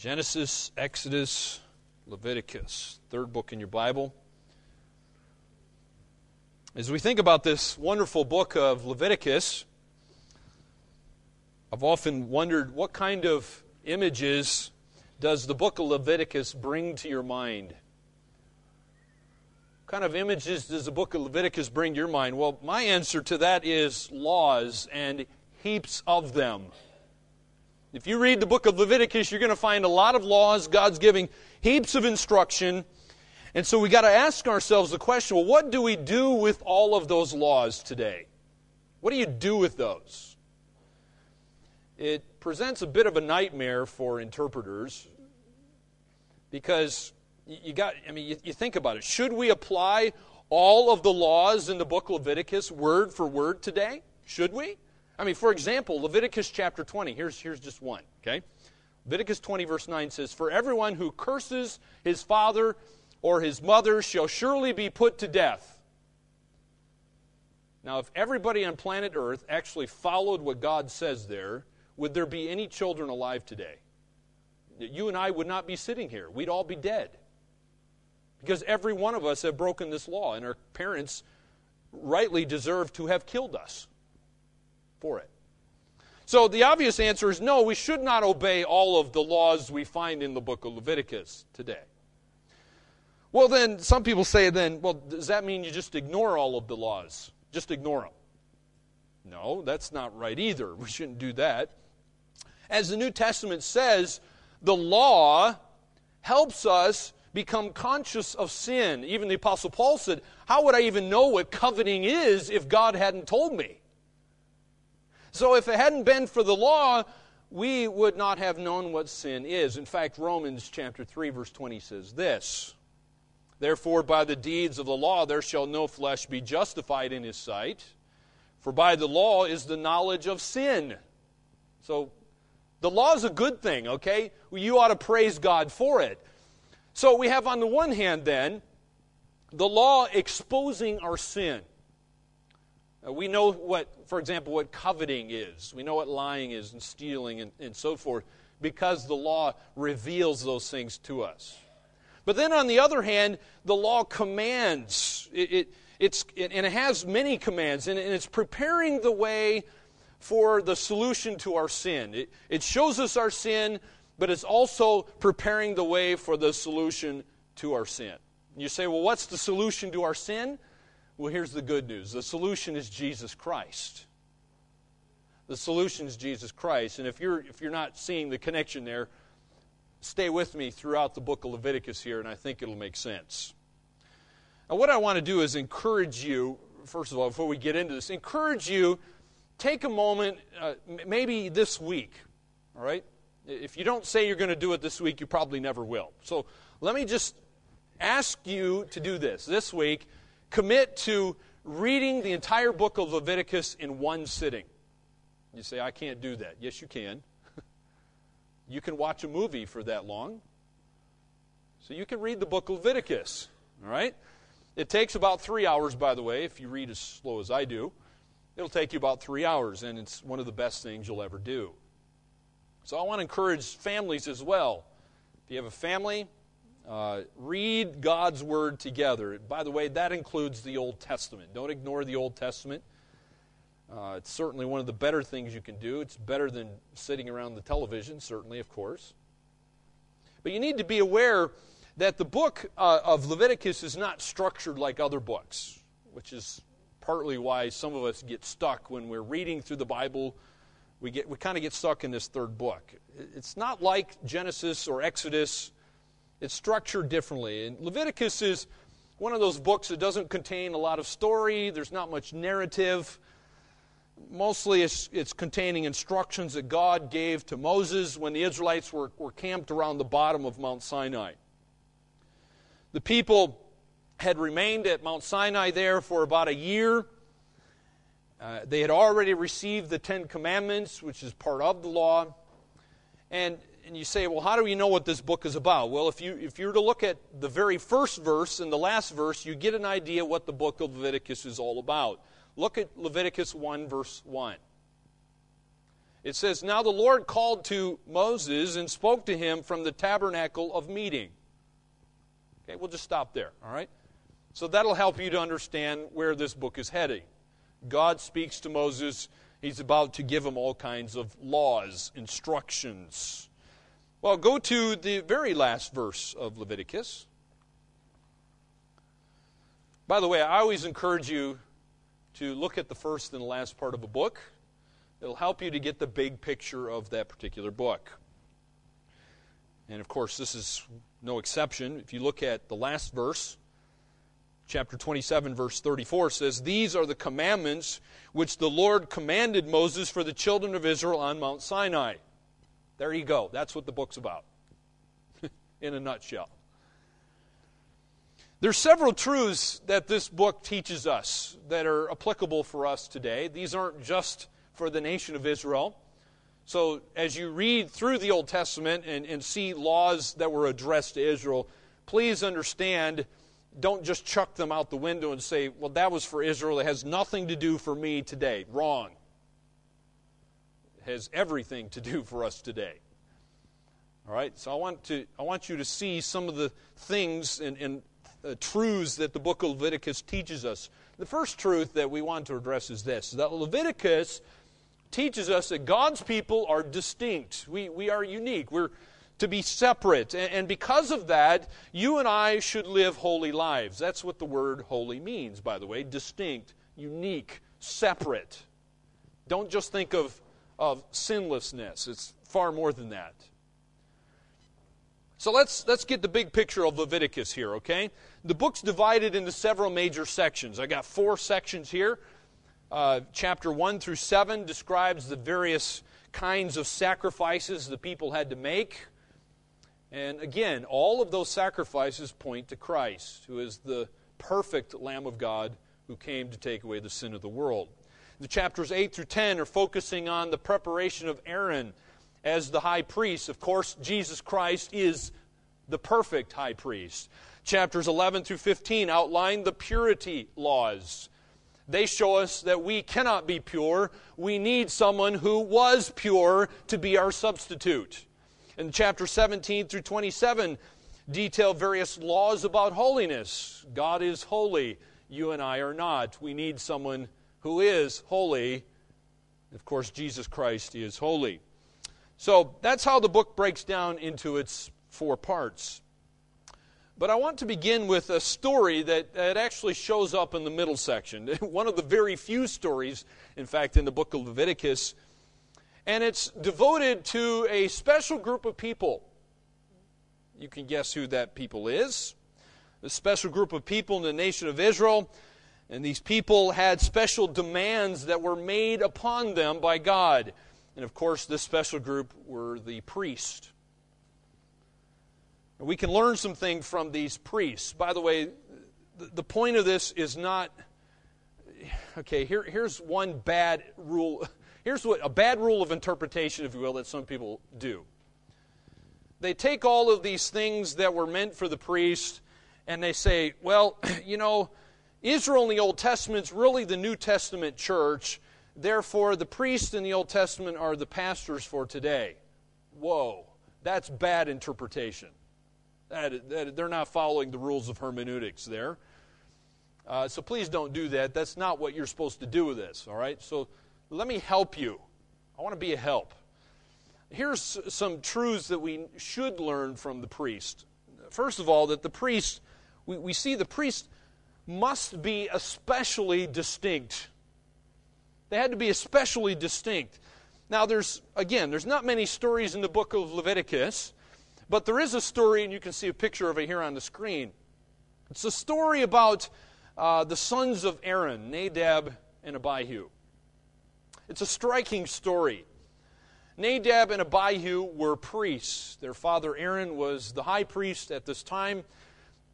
Genesis, Exodus, Leviticus, third book in your Bible. As we think about this wonderful book of Leviticus, I've often wondered what kind of images does the book of Leviticus bring to your mind? What kind of images does the book of Leviticus bring to your mind? Well, my answer to that is laws and heaps of them. If you read the book of Leviticus, you're going to find a lot of laws. God's giving heaps of instruction. And so we got to ask ourselves the question well, what do we do with all of those laws today? What do you do with those? It presents a bit of a nightmare for interpreters because you got, I mean, you, you think about it. Should we apply all of the laws in the book of Leviticus word for word today? Should we? I mean, for example, Leviticus chapter 20. Here's, here's just one, okay? Leviticus 20, verse 9 says, For everyone who curses his father or his mother shall surely be put to death. Now, if everybody on planet Earth actually followed what God says there, would there be any children alive today? You and I would not be sitting here. We'd all be dead. Because every one of us have broken this law, and our parents rightly deserve to have killed us for it. So the obvious answer is no, we should not obey all of the laws we find in the book of Leviticus today. Well, then, some people say, then, well, does that mean you just ignore all of the laws? Just ignore them? No, that's not right either. We shouldn't do that. As the New Testament says, the law helps us become conscious of sin. Even the Apostle Paul said, How would I even know what coveting is if God hadn't told me? So if it hadn't been for the law, we would not have known what sin is. In fact, Romans chapter 3 verse 20 says this: Therefore by the deeds of the law there shall no flesh be justified in his sight, for by the law is the knowledge of sin. So the law is a good thing, okay? You ought to praise God for it. So we have on the one hand then the law exposing our sin. Uh, we know what, for example, what coveting is. We know what lying is and stealing and, and so forth because the law reveals those things to us. But then on the other hand, the law commands. It, it it's, and it has many commands, and, and it's preparing the way for the solution to our sin. It, it shows us our sin, but it's also preparing the way for the solution to our sin. You say, well, what's the solution to our sin? Well, here's the good news the solution is Jesus Christ. The solution is Jesus Christ. And if you're, if you're not seeing the connection there, stay with me throughout the book of Leviticus here, and I think it'll make sense. Now, what I want to do is encourage you, first of all, before we get into this, encourage you, take a moment, uh, maybe this week, all right? If you don't say you're going to do it this week, you probably never will. So let me just ask you to do this this week commit to reading the entire book of Leviticus in one sitting. You say, I can't do that. Yes, you can. you can watch a movie for that long. So you can read the book of Leviticus. All right? It takes about three hours, by the way, if you read as slow as I do. It'll take you about three hours, and it's one of the best things you'll ever do. So I want to encourage families as well. If you have a family, uh, read God's Word together. By the way, that includes the Old Testament. Don't ignore the Old Testament. Uh, it's certainly one of the better things you can do. It's better than sitting around the television, certainly, of course. But you need to be aware that the book uh, of Leviticus is not structured like other books, which is partly why some of us get stuck when we're reading through the Bible. We, get, we kind of get stuck in this third book. It's not like Genesis or Exodus it's structured differently. And Leviticus is one of those books that doesn't contain a lot of story, there's not much narrative. Mostly it's, it's containing instructions that God gave to Moses when the Israelites were, were camped around the bottom of Mount Sinai. The people had remained at Mount Sinai there for about a year. Uh, they had already received the Ten Commandments, which is part of the law. And and you say, well, how do we know what this book is about? Well, if you if you were to look at the very first verse and the last verse, you get an idea what the book of Leviticus is all about. Look at Leviticus 1 verse 1. It says, Now the Lord called to Moses and spoke to him from the tabernacle of meeting. Okay, we'll just stop there, all right? So that'll help you to understand where this book is heading. God speaks to Moses. He's about to give him all kinds of laws, instructions. Well, go to the very last verse of Leviticus. By the way, I always encourage you to look at the first and the last part of a book. It'll help you to get the big picture of that particular book. And of course, this is no exception. If you look at the last verse, chapter 27, verse 34 says, These are the commandments which the Lord commanded Moses for the children of Israel on Mount Sinai. There you go. That's what the book's about, in a nutshell. There's several truths that this book teaches us that are applicable for us today. These aren't just for the nation of Israel. So, as you read through the Old Testament and, and see laws that were addressed to Israel, please understand don't just chuck them out the window and say, well, that was for Israel. It has nothing to do for me today. Wrong. Has everything to do for us today. All right? So I want, to, I want you to see some of the things and, and uh, truths that the book of Leviticus teaches us. The first truth that we want to address is this that Leviticus teaches us that God's people are distinct. We, we are unique. We're to be separate. And because of that, you and I should live holy lives. That's what the word holy means, by the way distinct, unique, separate. Don't just think of, of sinlessness, it's far more than that. So let's, let's get the big picture of Leviticus here, okay? The book's divided into several major sections. I got four sections here. Uh, chapter 1 through 7 describes the various kinds of sacrifices the people had to make. And again, all of those sacrifices point to Christ, who is the perfect Lamb of God who came to take away the sin of the world. The chapters 8 through 10 are focusing on the preparation of Aaron as the high priest. Of course, Jesus Christ is the perfect high priest. Chapters 11 through 15 outline the purity laws. They show us that we cannot be pure. We need someone who was pure to be our substitute. In chapter 17 through 27, detail various laws about holiness. God is holy. You and I are not. We need someone who is holy. Of course, Jesus Christ is holy. So that's how the book breaks down into its four parts. But I want to begin with a story that, that actually shows up in the middle section. One of the very few stories, in fact, in the book of Leviticus and it's devoted to a special group of people. You can guess who that people is. A special group of people in the nation of Israel. And these people had special demands that were made upon them by God. And of course, this special group were the priests. we can learn something from these priests. By the way, the point of this is not okay, here, here's one bad rule Here's what a bad rule of interpretation, if you will, that some people do. They take all of these things that were meant for the priest and they say, well, you know, Israel in the Old Testament is really the New Testament church. Therefore, the priests in the Old Testament are the pastors for today. Whoa, that's bad interpretation. That, that, they're not following the rules of hermeneutics there. Uh, so please don't do that. That's not what you're supposed to do with this, all right? So let me help you. I want to be a help. Here's some truths that we should learn from the priest. First of all, that the priest, we, we see the priest must be especially distinct. They had to be especially distinct. Now, there's, again, there's not many stories in the book of Leviticus, but there is a story, and you can see a picture of it here on the screen. It's a story about uh, the sons of Aaron, Nadab and Abihu. It's a striking story. Nadab and Abihu were priests. Their father Aaron was the high priest at this time.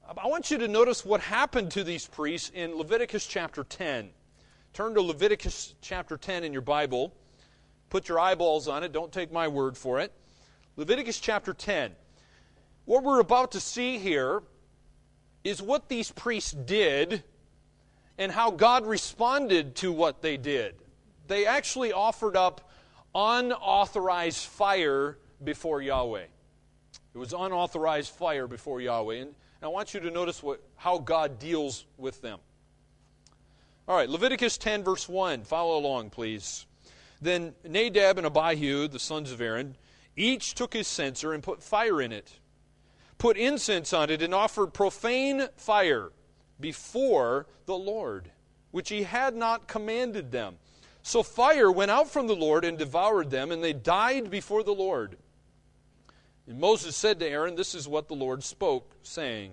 I want you to notice what happened to these priests in Leviticus chapter 10. Turn to Leviticus chapter 10 in your Bible. Put your eyeballs on it. Don't take my word for it. Leviticus chapter 10. What we're about to see here is what these priests did and how God responded to what they did they actually offered up unauthorized fire before Yahweh. It was unauthorized fire before Yahweh. And I want you to notice what, how God deals with them. All right, Leviticus 10, verse 1. Follow along, please. Then Nadab and Abihu, the sons of Aaron, each took his censer and put fire in it, put incense on it, and offered profane fire before the Lord, which he had not commanded them. So fire went out from the Lord and devoured them, and they died before the Lord. And Moses said to Aaron, This is what the Lord spoke, saying,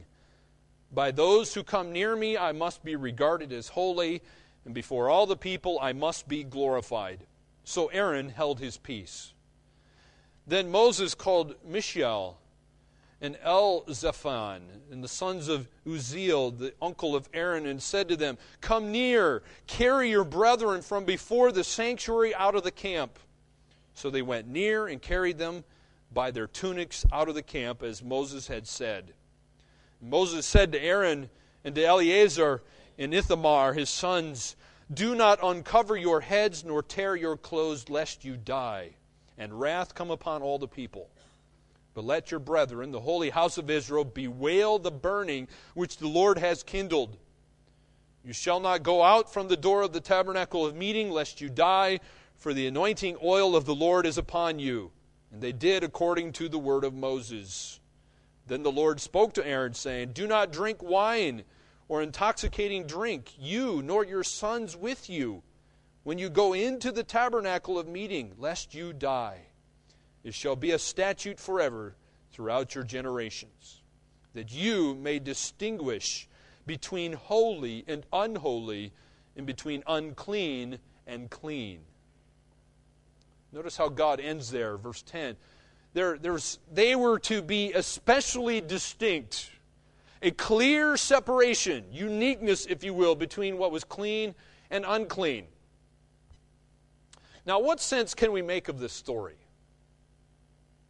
By those who come near me I must be regarded as holy, and before all the people I must be glorified. So Aaron held his peace. Then Moses called Mishael and Elzaphan and the sons of Uzziel, the uncle of Aaron, and said to them, Come near, carry your brethren from before the sanctuary out of the camp. So they went near and carried them by their tunics out of the camp, as Moses had said. Moses said to Aaron and to Eleazar and Ithamar, his sons, Do not uncover your heads nor tear your clothes, lest you die, and wrath come upon all the people. But let your brethren, the holy house of Israel, bewail the burning which the Lord has kindled. You shall not go out from the door of the tabernacle of meeting, lest you die, for the anointing oil of the Lord is upon you. And they did according to the word of Moses. Then the Lord spoke to Aaron, saying, Do not drink wine or intoxicating drink, you nor your sons with you, when you go into the tabernacle of meeting, lest you die. It shall be a statute forever throughout your generations, that you may distinguish between holy and unholy, and between unclean and clean. Notice how God ends there, verse 10. There, there's, they were to be especially distinct, a clear separation, uniqueness, if you will, between what was clean and unclean. Now, what sense can we make of this story?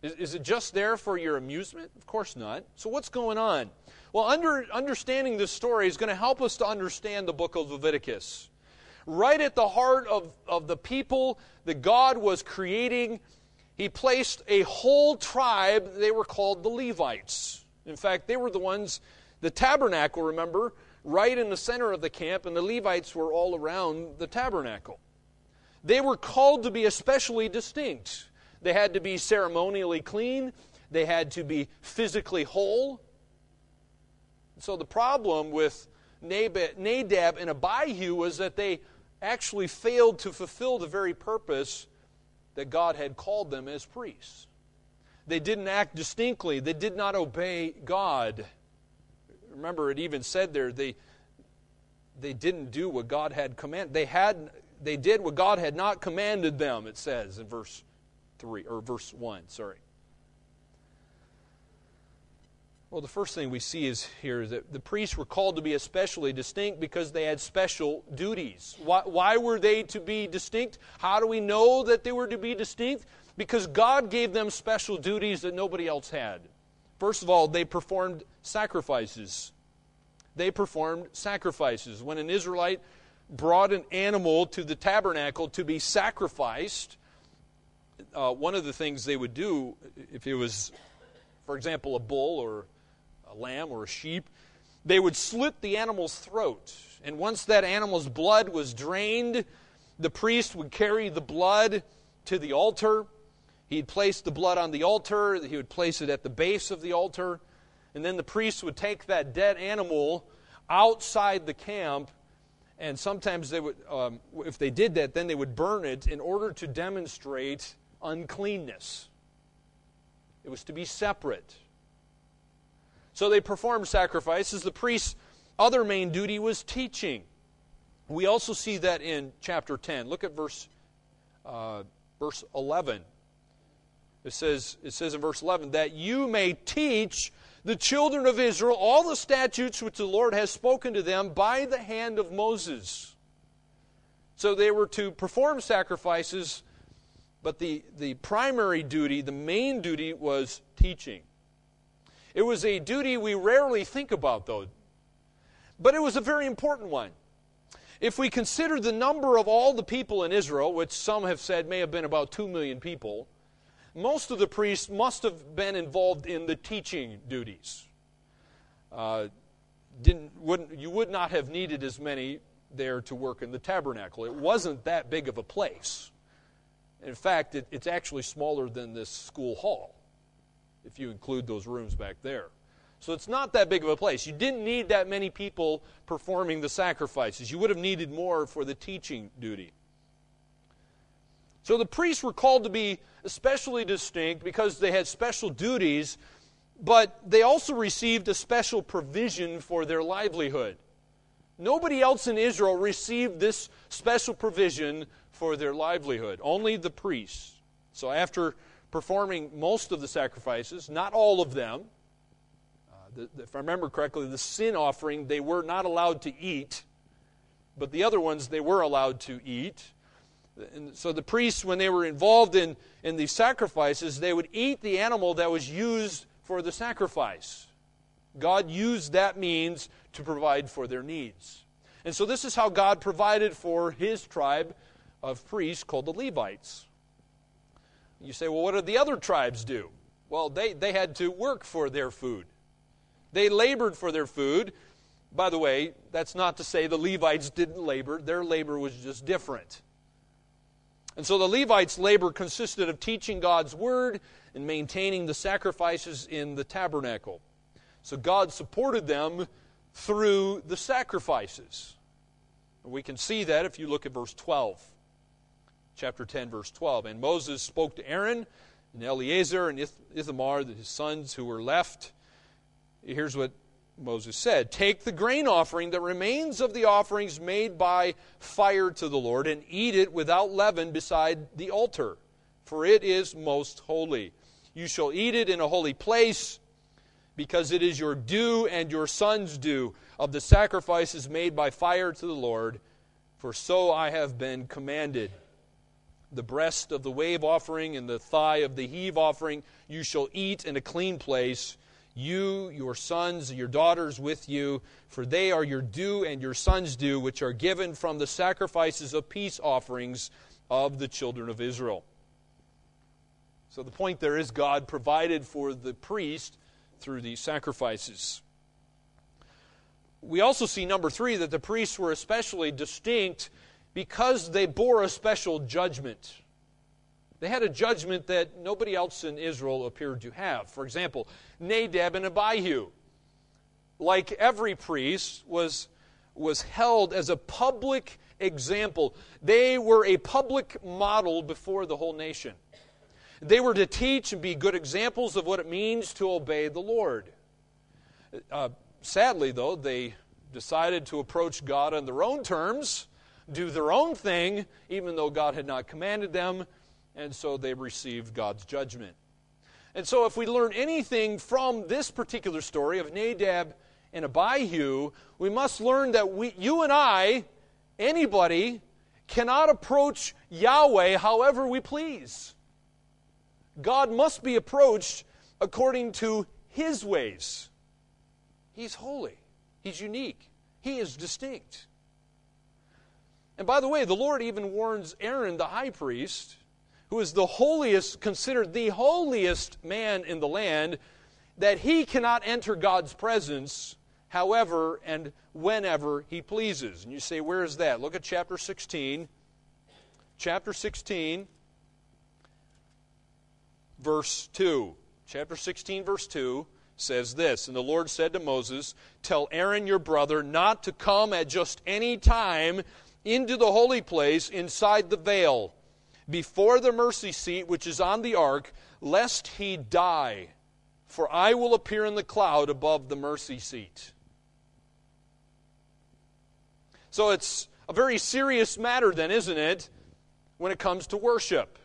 Is, is it just there for your amusement? Of course not. So, what's going on? Well, under, understanding this story is going to help us to understand the book of Leviticus right at the heart of, of the people that God was creating, he placed a whole tribe. They were called the Levites. In fact, they were the ones, the tabernacle, remember, right in the center of the camp, and the Levites were all around the tabernacle. They were called to be especially distinct. They had to be ceremonially clean, they had to be physically whole. So the problem with Nadab and Abihu was that they actually failed to fulfill the very purpose that God had called them as priests. They didn't act distinctly, they did not obey God. Remember, it even said there they, they didn't do what God had commanded. They, had, they did what God had not commanded them, it says in verse 3, or verse 1, sorry. Well, the first thing we see is here that the priests were called to be especially distinct because they had special duties. Why, why, were they to be distinct? How do we know that they were to be distinct? Because God gave them special duties that nobody else had. First of all, they performed sacrifices. They performed sacrifices. When an Israelite brought an animal to the tabernacle to be sacrificed, uh, one of the things they would do, if it was, for example, a bull or a lamb or a sheep, they would slit the animal's throat. And once that animal's blood was drained, the priest would carry the blood to the altar. He'd place the blood on the altar, he would place it at the base of the altar, and then the priest would take that dead animal outside the camp. And sometimes they would, um, if they did that, then they would burn it in order to demonstrate uncleanness. It was to be separate. So they performed sacrifices. The priest's other main duty was teaching. We also see that in chapter 10. Look at verse, uh, verse 11. It says, it says in verse 11, that you may teach the children of Israel all the statutes which the Lord has spoken to them by the hand of Moses. So they were to perform sacrifices, but the, the primary duty, the main duty, was teaching. It was a duty we rarely think about, though, but it was a very important one. If we consider the number of all the people in Israel, which some have said may have been about 2 million people, most of the priests must have been involved in the teaching duties. Uh, didn't, wouldn't, you would not have needed as many there to work in the tabernacle. It wasn't that big of a place. In fact, it, it's actually smaller than this school hall, if you include those rooms back there. So it's not that big of a place. You didn't need that many people performing the sacrifices. You would have needed more for the teaching duty. So the priests were called to be especially distinct because they had special duties, but they also received a special provision for their livelihood. Nobody else in Israel received this special provision for their livelihood, only the priests. So after performing most of the sacrifices, not all of them, uh, the, if I remember correctly, the sin offering they were not allowed to eat, but the other ones they were allowed to eat. And so the priests, when they were involved in, in these sacrifices, they would eat the animal that was used for the sacrifice. God used that means to provide for their needs. And so this is how God provided for his tribe of priests called the Levites. You say, well, what did the other tribes do? Well, they, they had to work for their food. They labored for their food. By the way, that's not to say the Levites didn't labor, their labor was just different. And so the Levites' labor consisted of teaching God's word and maintaining the sacrifices in the tabernacle. So God supported them through the sacrifices. We can see that if you look at verse 12. Chapter 10, verse 12. And Moses spoke to Aaron and Eleazar and Ithamar, his sons who were left Here's what Moses said Take the grain offering that remains of the offerings made by fire to the Lord, and eat it without leaven beside the altar, for it is most holy. You shall eat it in a holy place, because it is your due and your son's due of the sacrifices made by fire to the Lord, for so I have been commanded. The breast of the wave offering and the thigh of the heave offering you shall eat in a clean place you, your sons, your daughters with you, for they are your due and your sons' due, which are given from the sacrifices of peace offerings of the children of Israel. So the point there is God provided for the priest through these sacrifices. We also see, number three, that the priests were especially distinct because they bore a special judgment. They had a judgment that nobody else in Israel appeared to have. For example, Nadab and Abihu, like every priest, was, was held as a public example. They were a public model before the whole nation. They were to teach and be good examples of what it means to obey the Lord. Uh, sadly, though, they decided to approach God on their own terms, do their own thing, even though God had not commanded them and so they received God's judgment. And so, if we learn anything from this particular story of Nadab and Abihu, we must learn that we, you and I, anybody, cannot approach Yahweh however we please. God must be approached according to His ways. He's holy, He's unique, He is distinct. And by the way, the Lord even warns Aaron, the high priest, who is the holiest, considered the holiest man in the land, that he cannot enter God's presence however and whenever he pleases. And you say, where is that? Look at chapter 16. Chapter 16, verse 2. Chapter 16, verse 2 says this And the Lord said to Moses, Tell Aaron your brother not to come at just any time into the holy place inside the veil before the mercy seat which is on the ark, lest he die. For I will appear in the cloud above the mercy seat. So it's a very serious matter, then, isn't it, when it comes to worship?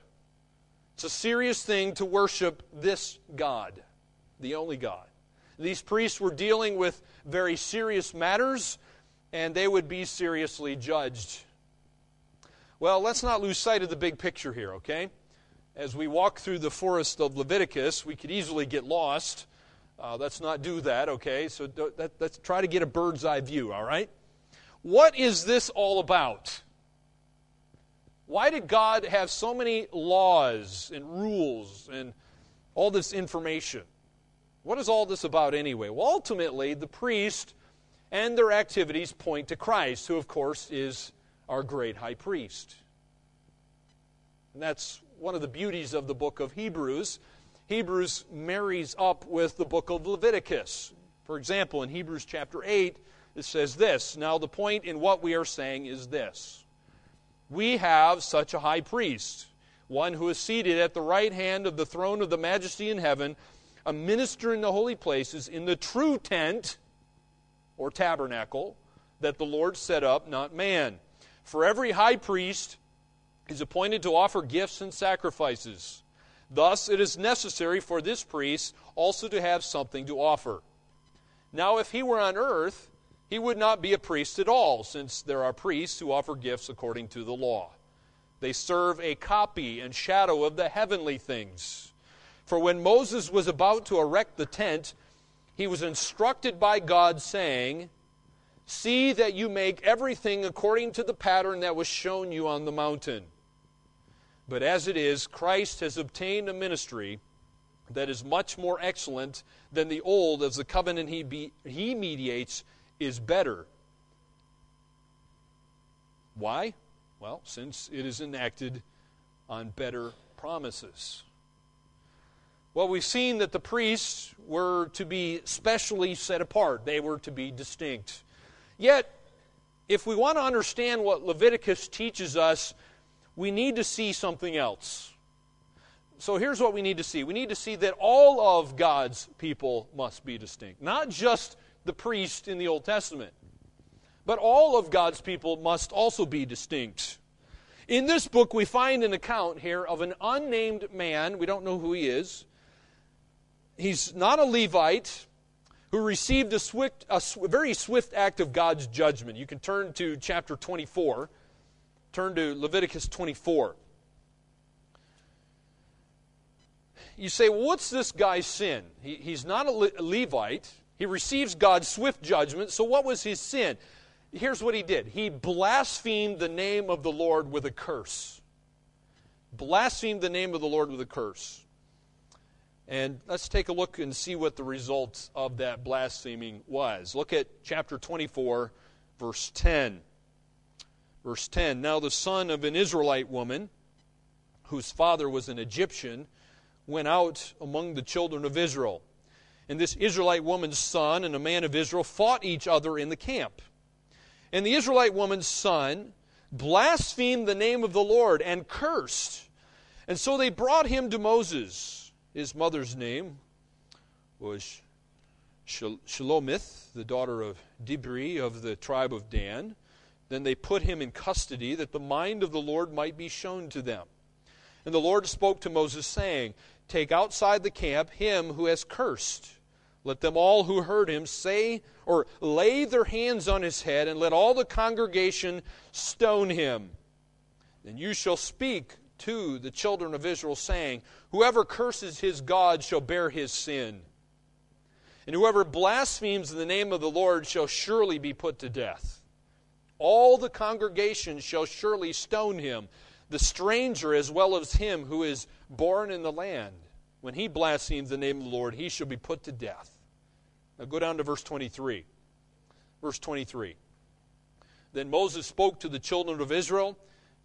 It's a serious thing to worship this God, the only God. These priests were dealing with very serious matters, and they would be seriously judged. Well, let's not lose sight of the big picture here, okay? As we walk through the forest of Leviticus, we could easily get lost. Uh, let's not do that, okay? So that, let's try to get a bird's eye view, all right? What is this all about? Why did God have so many laws and rules and all this information? What is all this about anyway? Well, ultimately, the priest and their activities point to Christ, who, of course, is our great high priest. And that's one of the beauties of the book of Hebrews. Hebrews marries up with the book of Leviticus. For example, in Hebrews chapter 8, it says this Now, the point in what we are saying is this We have such a high priest, one who is seated at the right hand of the throne of the majesty in heaven, a minister in the holy places, in the true tent or tabernacle that the Lord set up, not man. For every high priest is appointed to offer gifts and sacrifices. Thus, it is necessary for this priest also to have something to offer. Now, if he were on earth, he would not be a priest at all, since there are priests who offer gifts according to the law. They serve a copy and shadow of the heavenly things. For when Moses was about to erect the tent, he was instructed by God, saying, See that you make everything according to the pattern that was shown you on the mountain. But as it is, Christ has obtained a ministry that is much more excellent than the old, as the covenant he, be, he mediates is better. Why? Well, since it is enacted on better promises. Well, we've seen that the priests were to be specially set apart, they were to be distinct. Yet, if we want to understand what Leviticus teaches us, we need to see something else. So here's what we need to see we need to see that all of God's people must be distinct, not just the priest in the Old Testament, but all of God's people must also be distinct. In this book, we find an account here of an unnamed man. We don't know who he is. He's not a Levite who received a, swift, a very swift act of God's judgment. You can turn to chapter 24. Turn to Leviticus 24. You say, well, what's this guy's sin? He, he's not a, Le- a Levite. He receives God's swift judgment. So, what was his sin? Here's what he did he blasphemed the name of the Lord with a curse. Blasphemed the name of the Lord with a curse. And let's take a look and see what the result of that blaspheming was. Look at chapter 24, verse 10. Verse 10 Now the son of an Israelite woman, whose father was an Egyptian, went out among the children of Israel. And this Israelite woman's son and a man of Israel fought each other in the camp. And the Israelite woman's son blasphemed the name of the Lord and cursed. And so they brought him to Moses. His mother's name was Shelomith, the daughter of Dibri of the tribe of Dan. Then they put him in custody that the mind of the Lord might be shown to them. And the Lord spoke to Moses, saying, Take outside the camp him who has cursed. Let them all who heard him say or lay their hands on his head, and let all the congregation stone him. Then you shall speak to the children of Israel, saying, Whoever curses his God shall bear his sin. And whoever blasphemes in the name of the Lord shall surely be put to death. All the congregation shall surely stone him, the stranger as well as him who is born in the land. When he blasphemes the name of the Lord, he shall be put to death. Now go down to verse 23. Verse 23. Then Moses spoke to the children of Israel,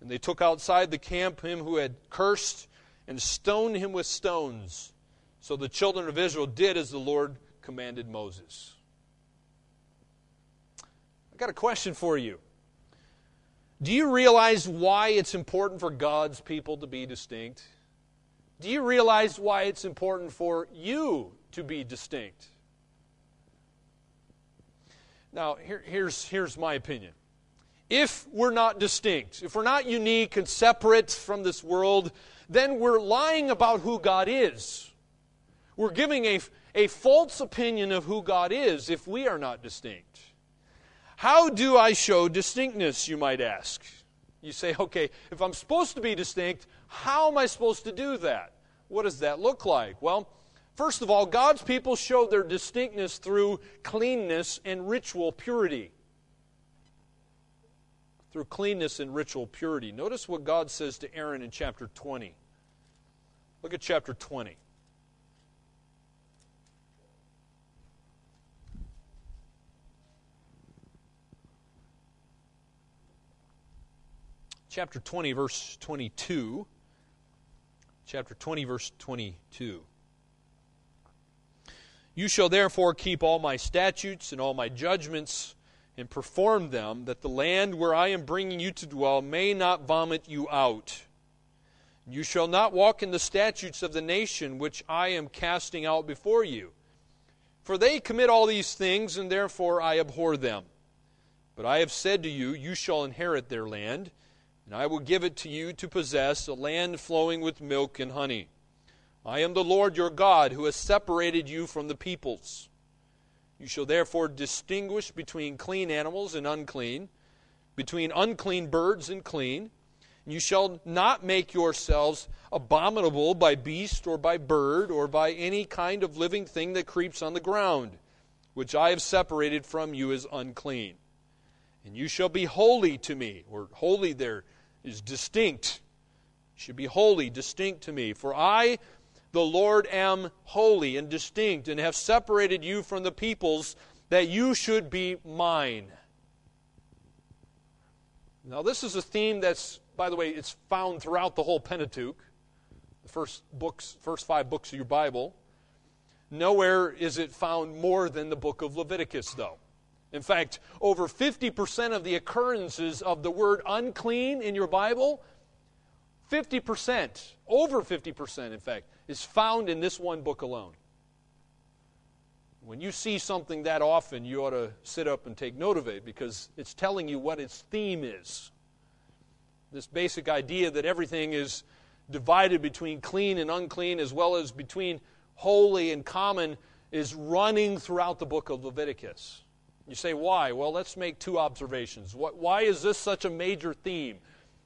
and they took outside the camp him who had cursed and stoned him with stones. So the children of Israel did as the Lord commanded Moses. I've got a question for you. Do you realize why it's important for God's people to be distinct? Do you realize why it's important for you to be distinct? Now, here, here's, here's my opinion. If we're not distinct, if we're not unique and separate from this world, then we're lying about who God is. We're giving a, a false opinion of who God is if we are not distinct. How do I show distinctness, you might ask? You say, okay, if I'm supposed to be distinct, how am I supposed to do that? What does that look like? Well, first of all, God's people show their distinctness through cleanness and ritual purity. Through cleanness and ritual purity. Notice what God says to Aaron in chapter 20. Look at chapter 20. Chapter 20, verse 22. Chapter 20, verse 22. You shall therefore keep all my statutes and all my judgments and perform them, that the land where I am bringing you to dwell may not vomit you out. You shall not walk in the statutes of the nation which I am casting out before you. For they commit all these things, and therefore I abhor them. But I have said to you, You shall inherit their land, and I will give it to you to possess, a land flowing with milk and honey. I am the Lord your God, who has separated you from the peoples. You shall therefore distinguish between clean animals and unclean, between unclean birds and clean. You shall not make yourselves abominable by beast or by bird or by any kind of living thing that creeps on the ground, which I have separated from you as unclean. And you shall be holy to me, or holy there is distinct. You should be holy, distinct to me. For I the Lord am holy and distinct, and have separated you from the peoples, that you should be mine. Now, this is a theme that's, by the way, it's found throughout the whole Pentateuch, the first books, first five books of your Bible. Nowhere is it found more than the book of Leviticus, though. In fact, over 50% of the occurrences of the word unclean in your Bible 50%, over 50%, in fact, is found in this one book alone. When you see something that often, you ought to sit up and take note of it because it's telling you what its theme is. This basic idea that everything is divided between clean and unclean, as well as between holy and common, is running throughout the book of Leviticus. You say, why? Well, let's make two observations. Why is this such a major theme?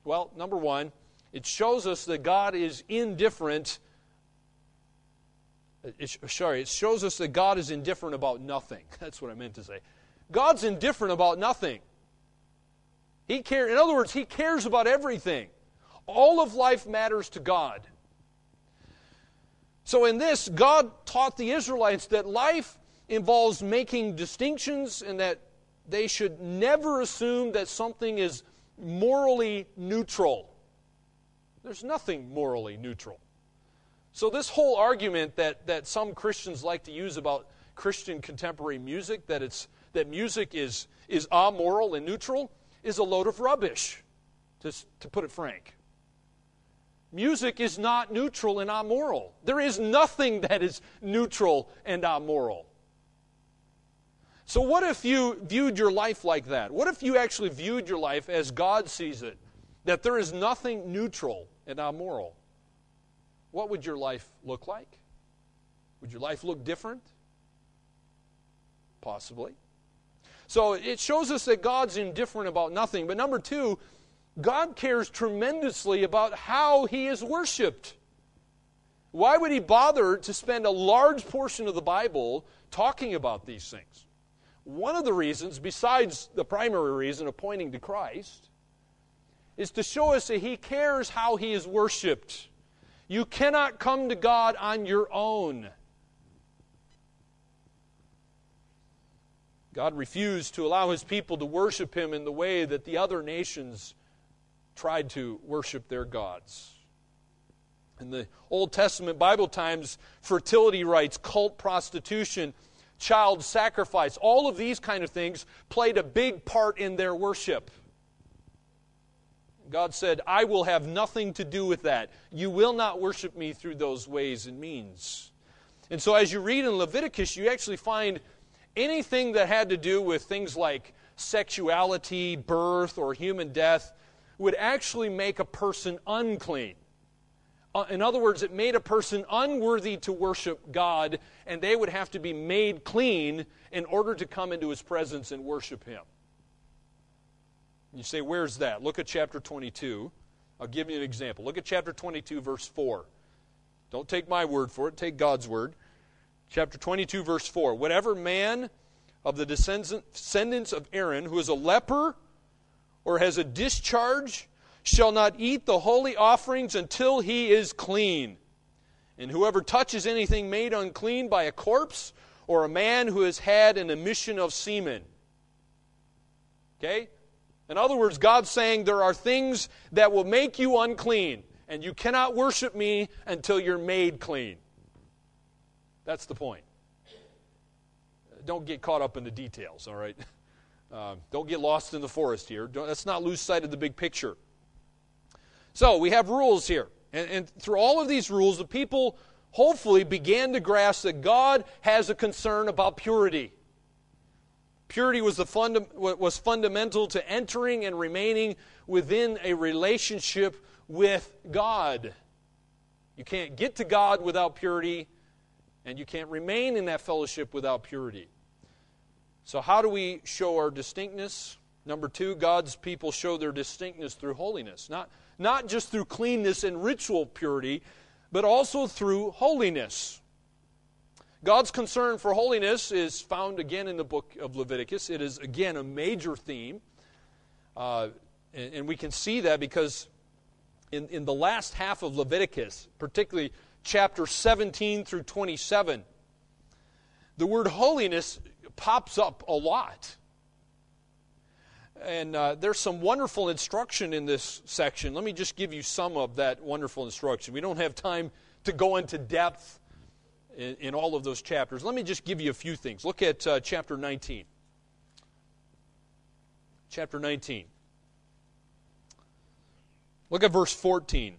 Well, number one, it shows us that God is indifferent. It, sorry, it shows us that God is indifferent about nothing. That's what I meant to say. God's indifferent about nothing. He care, in other words, He cares about everything. All of life matters to God. So, in this, God taught the Israelites that life involves making distinctions and that they should never assume that something is morally neutral. There's nothing morally neutral. So, this whole argument that, that some Christians like to use about Christian contemporary music, that, it's, that music is, is amoral and neutral, is a load of rubbish, to, to put it frank. Music is not neutral and amoral. There is nothing that is neutral and amoral. So, what if you viewed your life like that? What if you actually viewed your life as God sees it? That there is nothing neutral and amoral, what would your life look like? Would your life look different? Possibly. So it shows us that God's indifferent about nothing. But number two, God cares tremendously about how he is worshiped. Why would he bother to spend a large portion of the Bible talking about these things? One of the reasons, besides the primary reason of pointing to Christ, is to show us that He cares how He is worshiped. You cannot come to God on your own. God refused to allow His people to worship Him in the way that the other nations tried to worship their gods. In the Old Testament Bible times, fertility rites, cult prostitution, child sacrifice, all of these kind of things played a big part in their worship. God said, I will have nothing to do with that. You will not worship me through those ways and means. And so, as you read in Leviticus, you actually find anything that had to do with things like sexuality, birth, or human death would actually make a person unclean. Uh, in other words, it made a person unworthy to worship God, and they would have to be made clean in order to come into His presence and worship Him. You say, where's that? Look at chapter 22. I'll give you an example. Look at chapter 22, verse 4. Don't take my word for it, take God's word. Chapter 22, verse 4. Whatever man of the descendants of Aaron who is a leper or has a discharge shall not eat the holy offerings until he is clean. And whoever touches anything made unclean by a corpse or a man who has had an emission of semen. Okay? In other words, God's saying there are things that will make you unclean, and you cannot worship me until you're made clean. That's the point. Don't get caught up in the details, all right? Uh, don't get lost in the forest here. Don't, let's not lose sight of the big picture. So, we have rules here. And, and through all of these rules, the people hopefully began to grasp that God has a concern about purity. Purity was, the funda- was fundamental to entering and remaining within a relationship with God. You can't get to God without purity, and you can't remain in that fellowship without purity. So, how do we show our distinctness? Number two, God's people show their distinctness through holiness. Not, not just through cleanness and ritual purity, but also through holiness. God's concern for holiness is found again in the book of Leviticus. It is, again, a major theme. Uh, and, and, we can see that because in, in the last half of Leviticus, particularly chapter 17 through 27, the word holiness pops up a lot. And uh, there's some wonderful instruction in this section. Let me just give you some of that wonderful instruction. We don't have time to go into depth in, in all of those chapters. Let me just give you a few things. Look at uh, chapter 19. Chapter 19. Look at verse 14.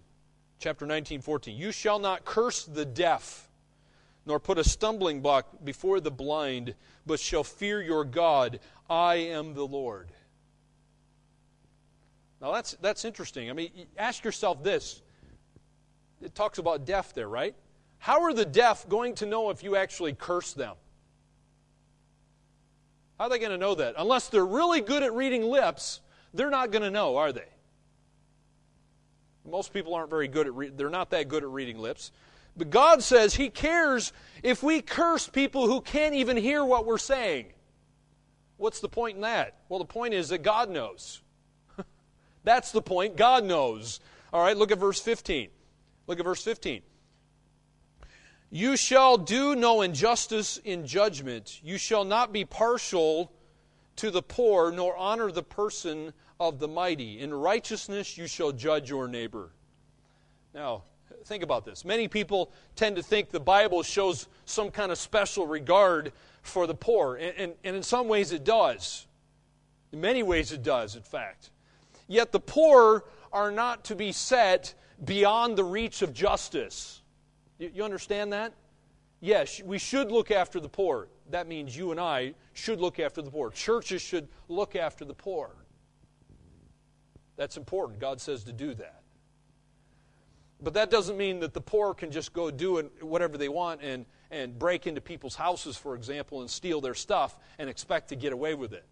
Chapter 19, 14. You shall not curse the deaf, nor put a stumbling block before the blind, but shall fear your God. I am the Lord. Now that's, that's interesting. I mean, ask yourself this. It talks about deaf there, right? How are the deaf going to know if you actually curse them? How are they going to know that? Unless they're really good at reading lips, they're not going to know, are they? Most people aren't very good at re- they're not that good at reading lips. But God says he cares if we curse people who can't even hear what we're saying. What's the point in that? Well, the point is that God knows. That's the point. God knows. All right, look at verse 15. Look at verse 15. You shall do no injustice in judgment. You shall not be partial to the poor, nor honor the person of the mighty. In righteousness you shall judge your neighbor. Now, think about this. Many people tend to think the Bible shows some kind of special regard for the poor, and, and, and in some ways it does. In many ways it does, in fact. Yet the poor are not to be set beyond the reach of justice. You, understand that? Yes, we should look after the poor. That means you and I should look after the poor. Churches should look after the poor. That's important. God says to do that. But that doesn't mean that the poor can just go do whatever they want and, and break into people's houses, for example, and steal their stuff and expect to get away with it.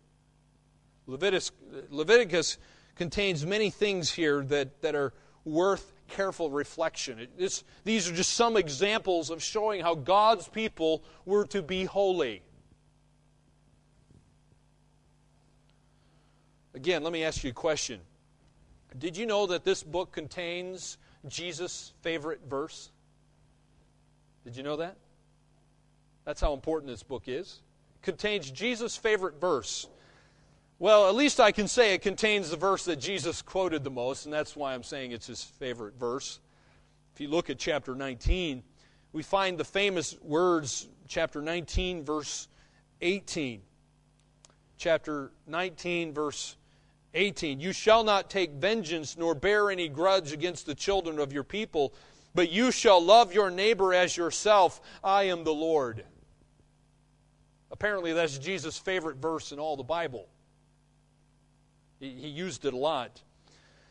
Leviticus, Leviticus contains many things here that, that are worth careful reflection. these are just some examples of showing how God's people were to be holy. Again, let me ask you a question. Did you know that this book contains Jesus' favorite verse? Did you know that? That's how important this book is. It contains Jesus' favorite verse. Well, at least I can say it contains the verse that Jesus quoted the most, and that's why I'm saying it's his favorite verse. If you look at chapter 19, we find the famous words, chapter 19, verse 18. Chapter 19, verse 18. You shall not take vengeance nor bear any grudge against the children of your people, but you shall love your neighbor as yourself. I am the Lord. Apparently, that's Jesus' favorite verse in all the Bible. He, used it a lot.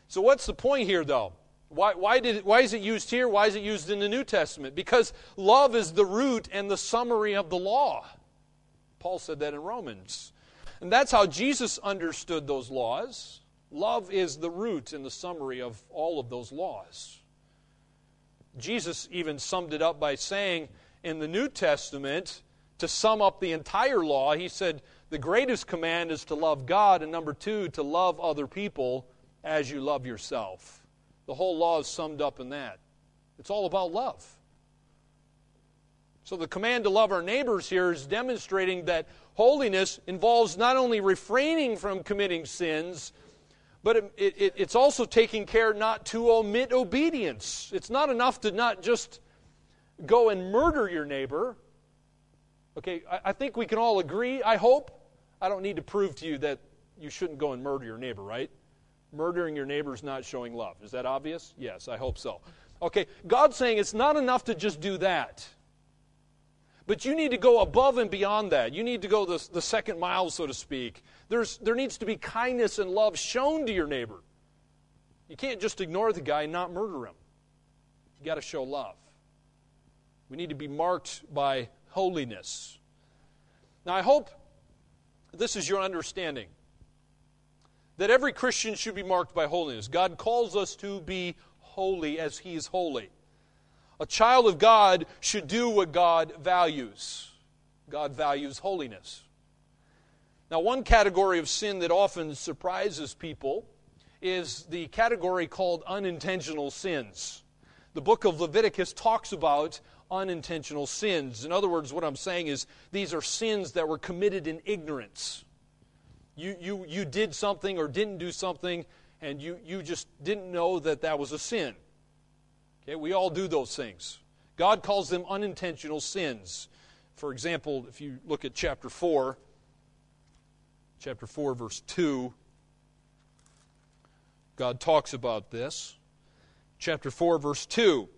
So, what's the point here, though? Why, why, did, why is it used here? Why is it used in the New Testament? Because love is the root and the summary of the law. Paul said that in Romans. And that's how Jesus understood those laws. Love is the root and the summary of all of those laws. Jesus even summed it up by saying in the New Testament, to sum up the entire law, he said, the greatest command is to love God, and number two, to love other people as you love yourself. The whole law is summed up in that. It's all about love. So the command to love our neighbors here is demonstrating that holiness involves not only refraining from committing sins, but it, it, it's also taking care not to omit obedience. It's not enough to not just go and murder your neighbor. Okay, I, I think we can all agree, I hope. I don't need to prove to you that you shouldn't go and murder your neighbor, right? Murdering your neighbor is not showing love. Is that obvious? Yes, I hope so. Okay, God's saying it's not enough to just do that. But you need to go above and beyond that. You need to go the, the second mile, so to speak. There's, there needs to be kindness and love shown to your neighbor. You can't just ignore the guy and not murder him. You got to show love. We need to be marked by holiness. Now, I hope this is your understanding that every Christian should be marked by holiness. God calls us to be holy as He is holy. A child of God should do what God values. God values holiness. Now, one category of sin that often surprises people is the category called unintentional sins. The book of Leviticus talks about unintentional sins. In other words, what I'm saying is these are sins that were committed in ignorance. You, you, you did something or didn't do something, and you, you just didn't know that that was a sin. Okay, we all do those things. God calls them unintentional sins. For example, if you look at chapter 4, chapter 4, verse 2, God talks about this. Chapter 4, verse 2.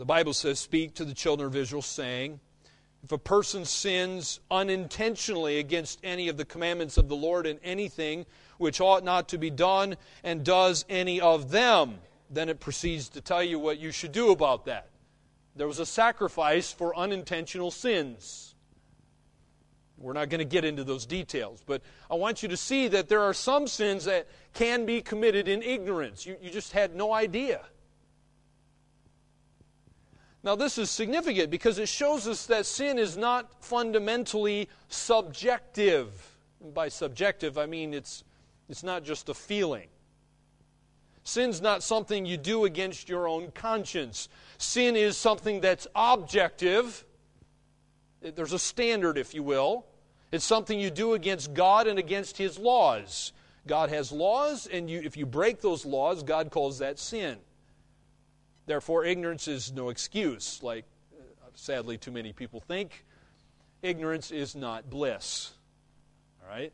The Bible says, Speak to the children of Israel, saying, If a person sins unintentionally against any of the commandments of the Lord in anything which ought not to be done, and does any of them, then it proceeds to tell you what you should do about that. There was a sacrifice for unintentional sins. We're not going to get into those details, but I want you to see that there are some sins that can be committed in ignorance. You, you just had no idea. Now, this is significant because it shows us that sin is not fundamentally subjective. And by subjective, I mean it's, it's not just a feeling. Sin's not something you do against your own conscience. Sin is something that's objective. There's a standard, if you will. It's something you do against God and against His laws. God has laws, and you, if you break those laws, God calls that sin. Therefore, ignorance is no excuse, like uh, sadly too many people think. Ignorance is not bliss. All right?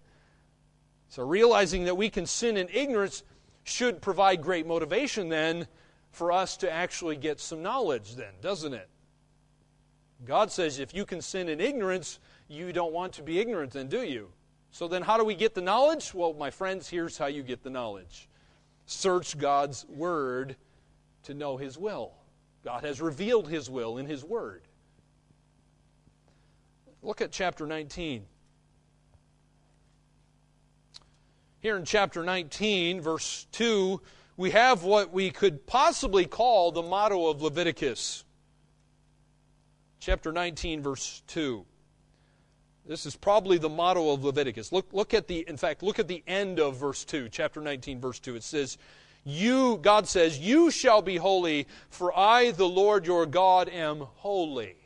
So, realizing that we can sin in ignorance should provide great motivation then for us to actually get some knowledge, then, doesn't it? God says if you can sin in ignorance, you don't want to be ignorant, then, do you? So then, how do we get the knowledge? Well, my friends, here's how you get the knowledge search God's Word to know His will. God has revealed His will in His Word. Look at chapter 19. Here in chapter 19, verse 2, we have what we could possibly call the motto of Leviticus. Chapter 19, verse 2. This is probably the motto of Leviticus. Look, look at the, in fact, look at the end of verse 2, chapter 19, verse 2. It says, You, God says, You shall be holy, for I, the Lord your God, am holy.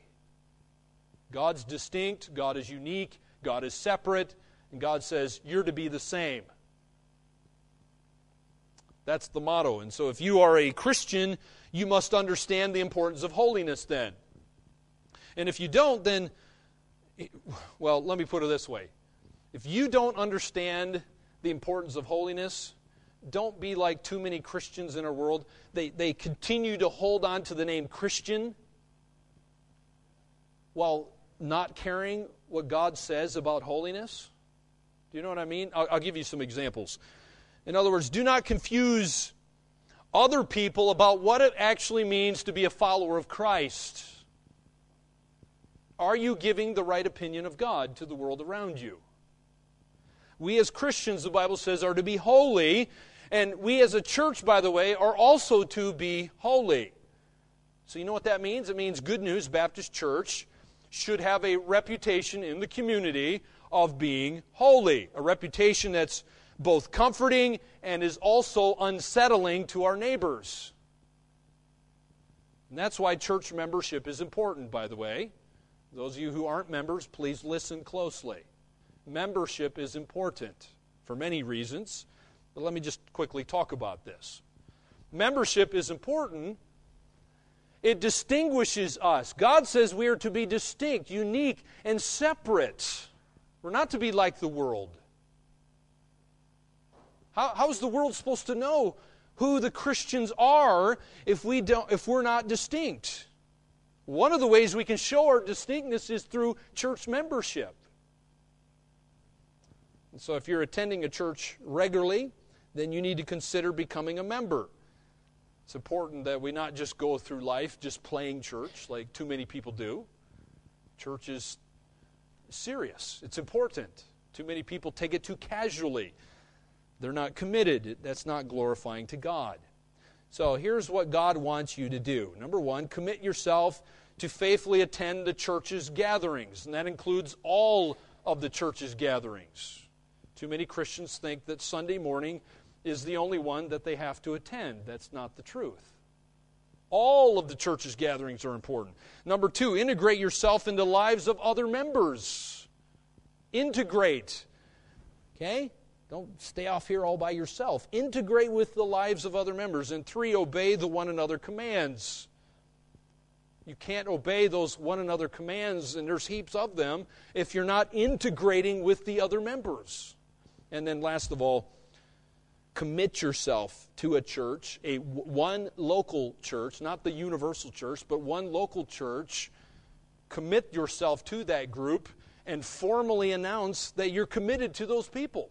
God's distinct, God is unique, God is separate, and God says, You're to be the same. That's the motto. And so if you are a Christian, you must understand the importance of holiness then. And if you don't, then, well, let me put it this way. If you don't understand the importance of holiness, don't be like too many Christians in our world. They, they continue to hold on to the name Christian while not caring what God says about holiness. Do you know what I mean? I'll, I'll give you some examples. In other words, do not confuse other people about what it actually means to be a follower of Christ. Are you giving the right opinion of God to the world around you? We as Christians, the Bible says, are to be holy, and we as a church, by the way, are also to be holy. So, you know what that means? It means Good News Baptist Church should have a reputation in the community of being holy, a reputation that's both comforting and is also unsettling to our neighbors. And that's why church membership is important, by the way. Those of you who aren't members, please listen closely. Membership is important for many reasons, but let me just quickly talk about this. Membership is important. It distinguishes us. God says we are to be distinct, unique, and separate. We're not to be like the world. How, how's the world supposed to know who the Christians are if, we don't, if we're not distinct? One of the ways we can show our distinctness is through church membership. And so if you're attending a church regularly, then you need to consider becoming a member. It's important that we not just go through life just playing church like too many people do. Church is serious, it's important. Too many people take it too casually. They're not committed. That's not glorifying to God. So here's what God wants you to do. Number one, commit yourself to faithfully attend the church's gatherings, and that includes all of the church's gatherings. Too many Christians think that Sunday morning is the only one that they have to attend. That's not the truth. All of the church's gatherings are important. Number two, integrate yourself into the lives of other members. Integrate. Okay? Don't stay off here all by yourself. Integrate with the lives of other members. And three, obey the one another commands. You can't obey those one another commands, and there's heaps of them, if you're not integrating with the other members. And then, last of all, commit yourself to a church, a one local church, not the universal church, but one local church. Commit yourself to that group and formally announce that you're committed to those people.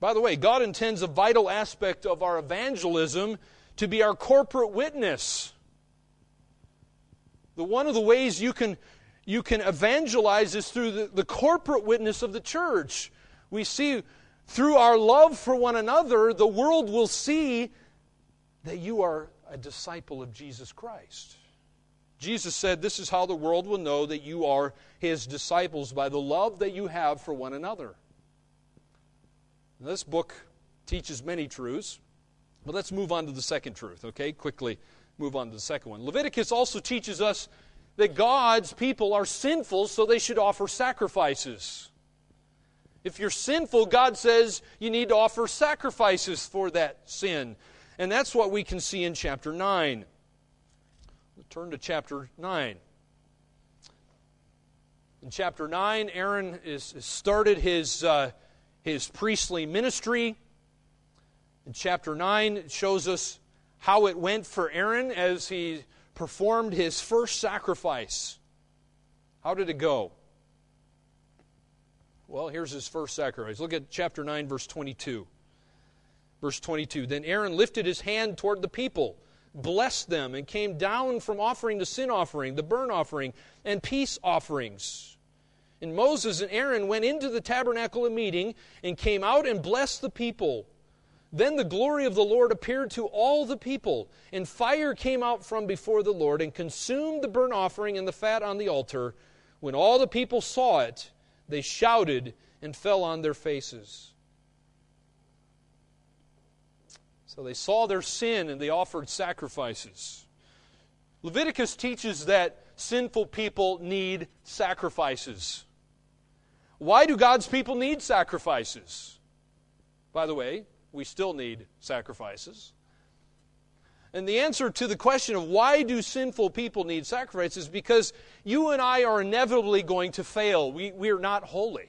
By the way, God intends a vital aspect of our evangelism to be our corporate witness. The one of the ways you can you can evangelize is through the, the corporate witness of the church. We see through our love for one another, the world will see that you are a disciple of Jesus Christ. Jesus said, This is how the world will know that you are his disciples by the love that you have for one another. This book teaches many truths, but let's move on to the second truth, okay? Quickly move on to the second one. Leviticus also teaches us that God's people are sinful, so they should offer sacrifices. If you're sinful, God says you need to offer sacrifices for that sin. And that's what we can see in chapter 9. turn to chapter 9. In chapter 9, Aaron has started his. Uh, his priestly ministry. In chapter 9, it shows us how it went for Aaron as he performed his first sacrifice. How did it go? Well, here's his first sacrifice. Look at chapter 9, verse 22. Verse 22 Then Aaron lifted his hand toward the people, blessed them, and came down from offering the sin offering, the burnt offering, and peace offerings. And Moses and Aaron went into the tabernacle of meeting and came out and blessed the people. Then the glory of the Lord appeared to all the people, and fire came out from before the Lord and consumed the burnt offering and the fat on the altar. When all the people saw it, they shouted and fell on their faces. So they saw their sin and they offered sacrifices. Leviticus teaches that sinful people need sacrifices. Why do God's people need sacrifices? By the way, we still need sacrifices. And the answer to the question of why do sinful people need sacrifices is because you and I are inevitably going to fail. We, we are not holy.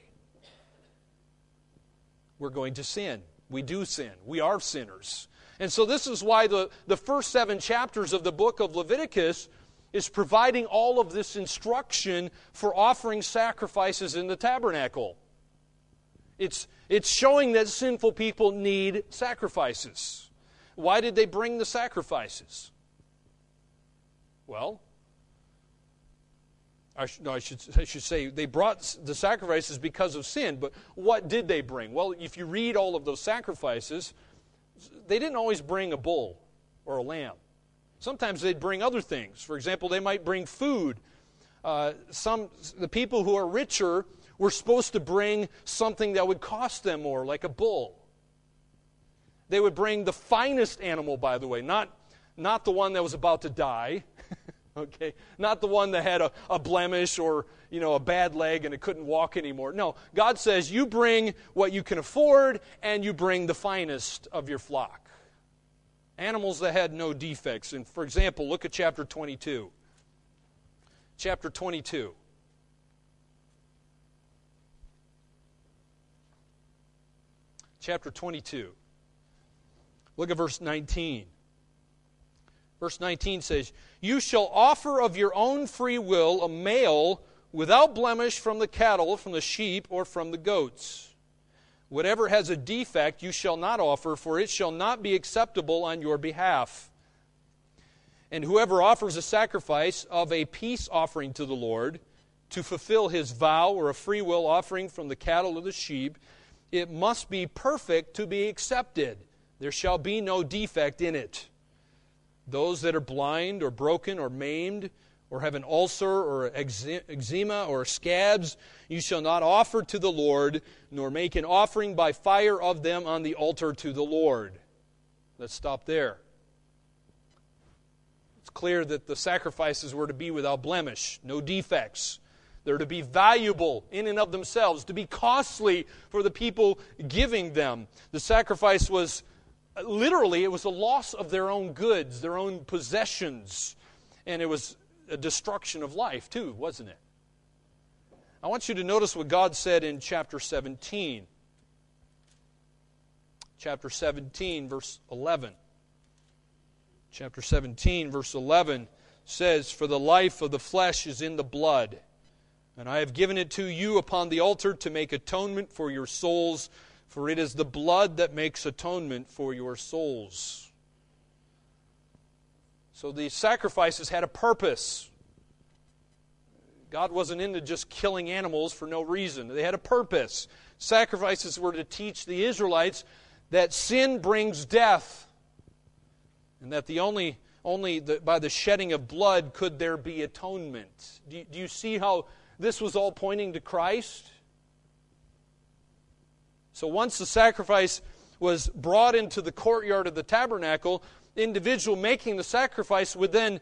We're going to sin. We do sin. We are sinners. And so, this is why the, the first seven chapters of the book of Leviticus is providing all of this instruction for offering sacrifices in the tabernacle. It's, it's showing that sinful people need sacrifices. Why did they bring the sacrifices? Well, I, sh- no, I, should, I should say they brought the sacrifices because of sin, but what did they bring? Well, if you read all of those sacrifices, they didn't always bring a bull or a lamb. Sometimes they'd bring other things. For example, they might bring food. Uh, some the people who are richer were supposed to bring something that would cost them more, like a bull. They would bring the finest animal, by the way, not, not the one that was about to die, okay? Not the one that had a, a blemish or, you know, a bad leg and it couldn't walk anymore. No, God says you bring what you can afford and you bring the finest of your flock. Animals that had no defects. And for example, look at chapter 22. Chapter 22. chapter 22. Look at verse 19. Verse 19 says, You shall offer of your own free will a male without blemish from the cattle, from the sheep, or from the goats. Whatever has a defect you shall not offer, for it shall not be acceptable on your behalf. And whoever offers a sacrifice of a peace offering to the Lord, to fulfill his vow or a free will offering from the cattle or the sheep, it must be perfect to be accepted. There shall be no defect in it. Those that are blind or broken or maimed or have an ulcer or eczema or scabs, you shall not offer to the Lord, nor make an offering by fire of them on the altar to the Lord. Let's stop there. It's clear that the sacrifices were to be without blemish, no defects. They're to be valuable in and of themselves, to be costly for the people giving them. The sacrifice was literally, it was a loss of their own goods, their own possessions. And it was a destruction of life, too, wasn't it? I want you to notice what God said in chapter 17. Chapter 17, verse 11. Chapter 17, verse 11 says, For the life of the flesh is in the blood and I have given it to you upon the altar to make atonement for your souls, for it is the blood that makes atonement for your souls. So the sacrifices had a purpose. God wasn't into just killing animals for no reason, they had a purpose. Sacrifices were to teach the Israelites that sin brings death, and that the only only the, by the shedding of blood could there be atonement. Do do you see how this was all pointing to Christ. So once the sacrifice was brought into the courtyard of the tabernacle, the individual making the sacrifice would then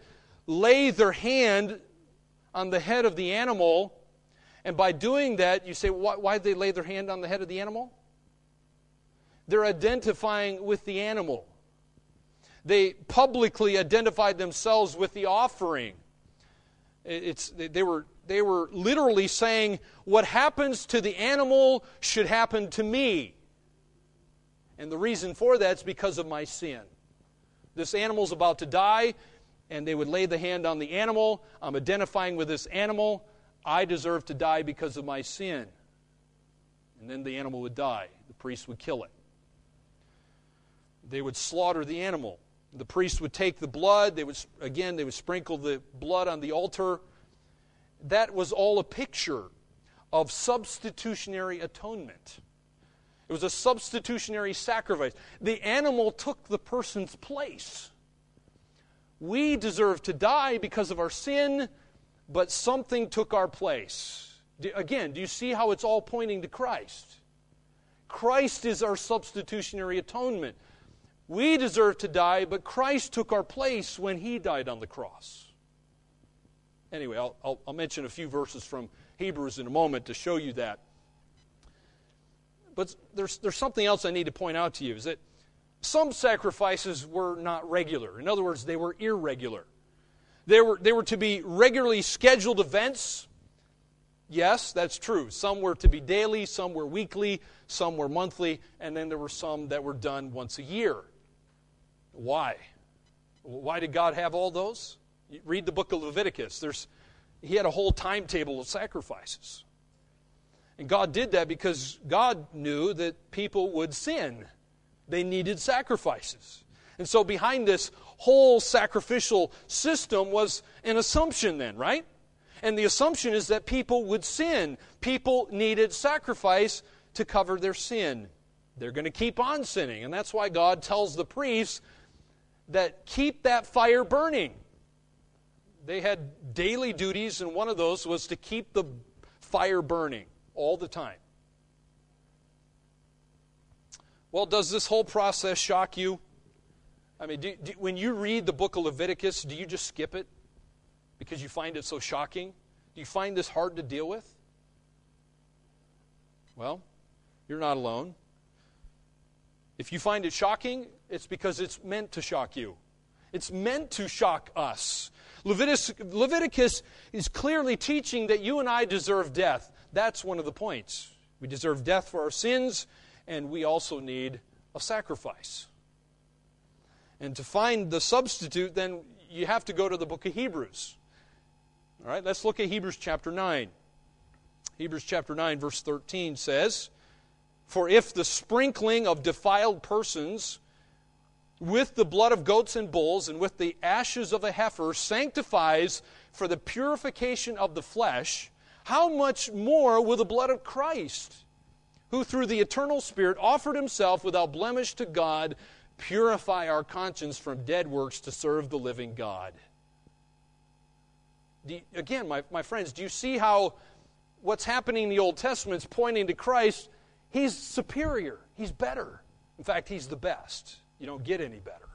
lay their hand on the head of the animal. And by doing that, you say, why, why did they lay their hand on the head of the animal? They're identifying with the animal. They publicly identified themselves with the offering. It's, they, were, they were literally saying, What happens to the animal should happen to me. And the reason for that is because of my sin. This animal's about to die, and they would lay the hand on the animal. I'm identifying with this animal. I deserve to die because of my sin. And then the animal would die. The priest would kill it. They would slaughter the animal. The priest would take the blood. They would, again, they would sprinkle the blood on the altar. That was all a picture of substitutionary atonement. It was a substitutionary sacrifice. The animal took the person's place. We deserve to die because of our sin, but something took our place. Again, do you see how it's all pointing to Christ? Christ is our substitutionary atonement. We deserve to die, but Christ took our place when he died on the cross. Anyway, I'll, I'll, I'll, mention a few verses from Hebrews in a moment to show you that. But there's, there's something else I need to point out to you is that some sacrifices were not regular. In other words, they were irregular. They were, they were to be regularly scheduled events. Yes, that's true. Some were to be daily, some were weekly, some were monthly, and then there were some that were done once a year. Why? Why did God have all those? Read the book of Leviticus. There's, he had a whole timetable of sacrifices. And God did that because God knew that people would sin. They needed sacrifices. And so behind this whole sacrificial system was an assumption, then, right? And the assumption is that people would sin. People needed sacrifice to cover their sin. They're going to keep on sinning. And that's why God tells the priests that keep that fire burning. They had daily duties, and one of those was to keep the fire burning all the time. Well, does this whole process shock you? I mean, do, do, when you read the book of Leviticus, do you just skip it because you find it so shocking? Do you find this hard to deal with? Well, you're not alone. If you find it shocking, it's because it's meant to shock you. It's meant to shock us. Leviticus, Leviticus is clearly teaching that you and I deserve death. That's one of the points. We deserve death for our sins, and we also need a sacrifice. And to find the substitute, then you have to go to the book of Hebrews. All right, let's look at Hebrews chapter 9. Hebrews chapter 9, verse 13 says, For if the sprinkling of defiled persons with the blood of goats and bulls and with the ashes of a heifer sanctifies for the purification of the flesh, how much more will the blood of Christ? who through the eternal Spirit offered himself without blemish to God, purify our conscience from dead works to serve the living God. You, again, my, my friends, do you see how what's happening in the Old Testament is pointing to Christ? He's superior, he's better. In fact, he's the best. You don't get any better.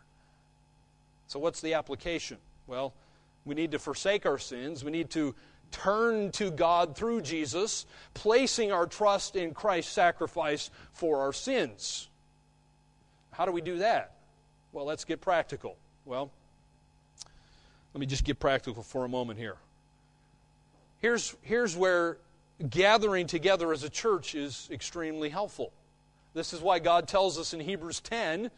So, what's the application? Well, we need to forsake our sins. We need to turn to God through Jesus, placing our trust in Christ's sacrifice for our sins. How do we do that? Well, let's get practical. Well, let me just get practical for a moment here. Here's, here's where gathering together as a church is extremely helpful. This is why God tells us in Hebrews 10,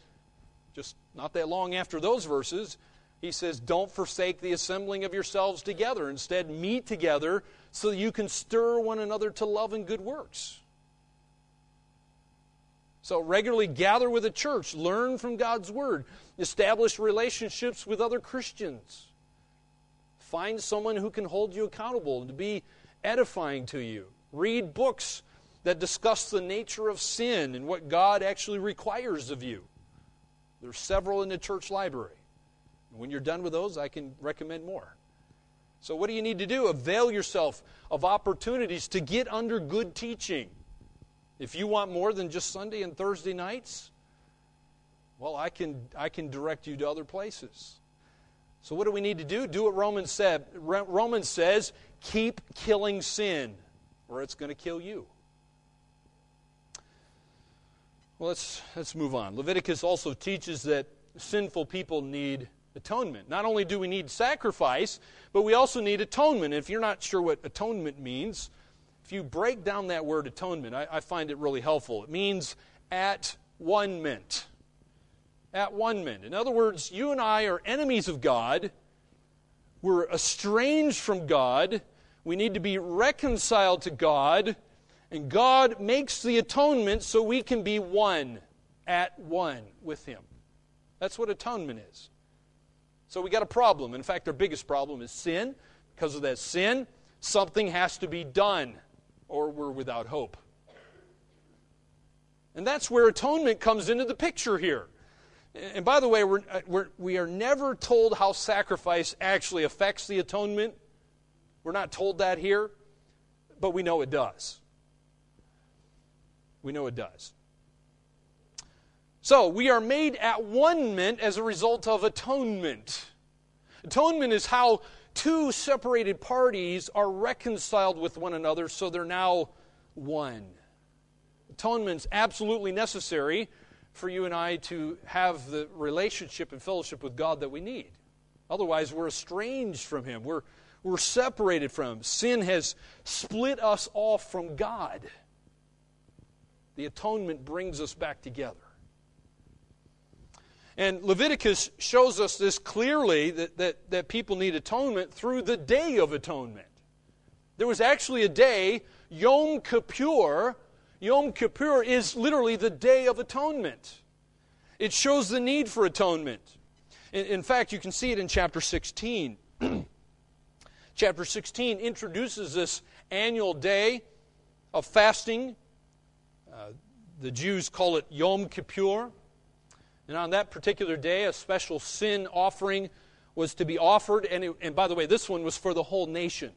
just not that long after those verses, he says, Don't forsake the assembling of yourselves together. Instead, meet together so that you can stir one another to love and good works. So, regularly gather with the church, learn from God's Word, establish relationships with other Christians. Find someone who can hold you accountable and to be edifying to you. Read books that discuss the nature of sin and what God actually requires of you. There's several in the church library. When you're done with those, I can recommend more. So, what do you need to do? Avail yourself of opportunities to get under good teaching. If you want more than just Sunday and Thursday nights, well, I can, I can direct you to other places. So, what do we need to do? Do what Romans, said. Romans says keep killing sin, or it's going to kill you. Well, let's, let's move on. Leviticus also teaches that sinful people need atonement. Not only do we need sacrifice, but we also need atonement. If you're not sure what atonement means, if you break down that word atonement, I, I find it really helpful. It means at one mint. At one mint. In other words, you and I are enemies of God. We're estranged from God. We need to be reconciled to God. And God makes the atonement so we can be one, at one with Him. That's what atonement is. So we got a problem. In fact, our biggest problem is sin. Because of that sin, something has to be done, or we're without hope. And that's where atonement comes into the picture here. And by the way, we're, uh, we're, we are never told how sacrifice actually affects the atonement. We're not told that here, but we know it does. We know it does. So, we are made at one ment as a result of atonement. Atonement is how two separated parties are reconciled with one another so they're now one. Atonement's absolutely necessary for you and I to have the relationship and fellowship with God that we need. Otherwise, we're estranged from Him. We're, we're separated from Him. Sin has split us off from God. The atonement brings us back together. And Leviticus shows us this clearly that, that, that people need atonement through the Day of Atonement. There was actually a day, Yom Kippur. Yom Kippur is literally the Day of Atonement. It shows the need for atonement. In, in fact, you can see it in chapter 16. chapter 16 introduces this annual day of fasting. Uh, the Jews call it Yom Kippur. And on that particular day, a special sin offering was to be offered. And, it, and by the way, this one was for the whole nation.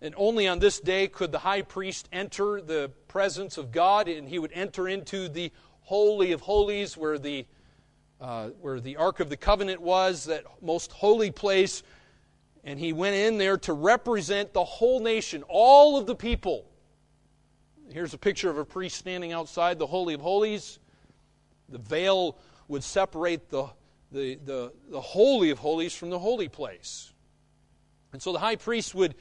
And only on this day could the high priest enter the presence of God, and he would enter into the Holy of Holies, where the, uh, where the Ark of the Covenant was, that most holy place. And he went in there to represent the whole nation, all of the people. Here's a picture of a priest standing outside the Holy of Holies. The veil would separate the, the, the, the Holy of Holies from the holy place. And so the high priest would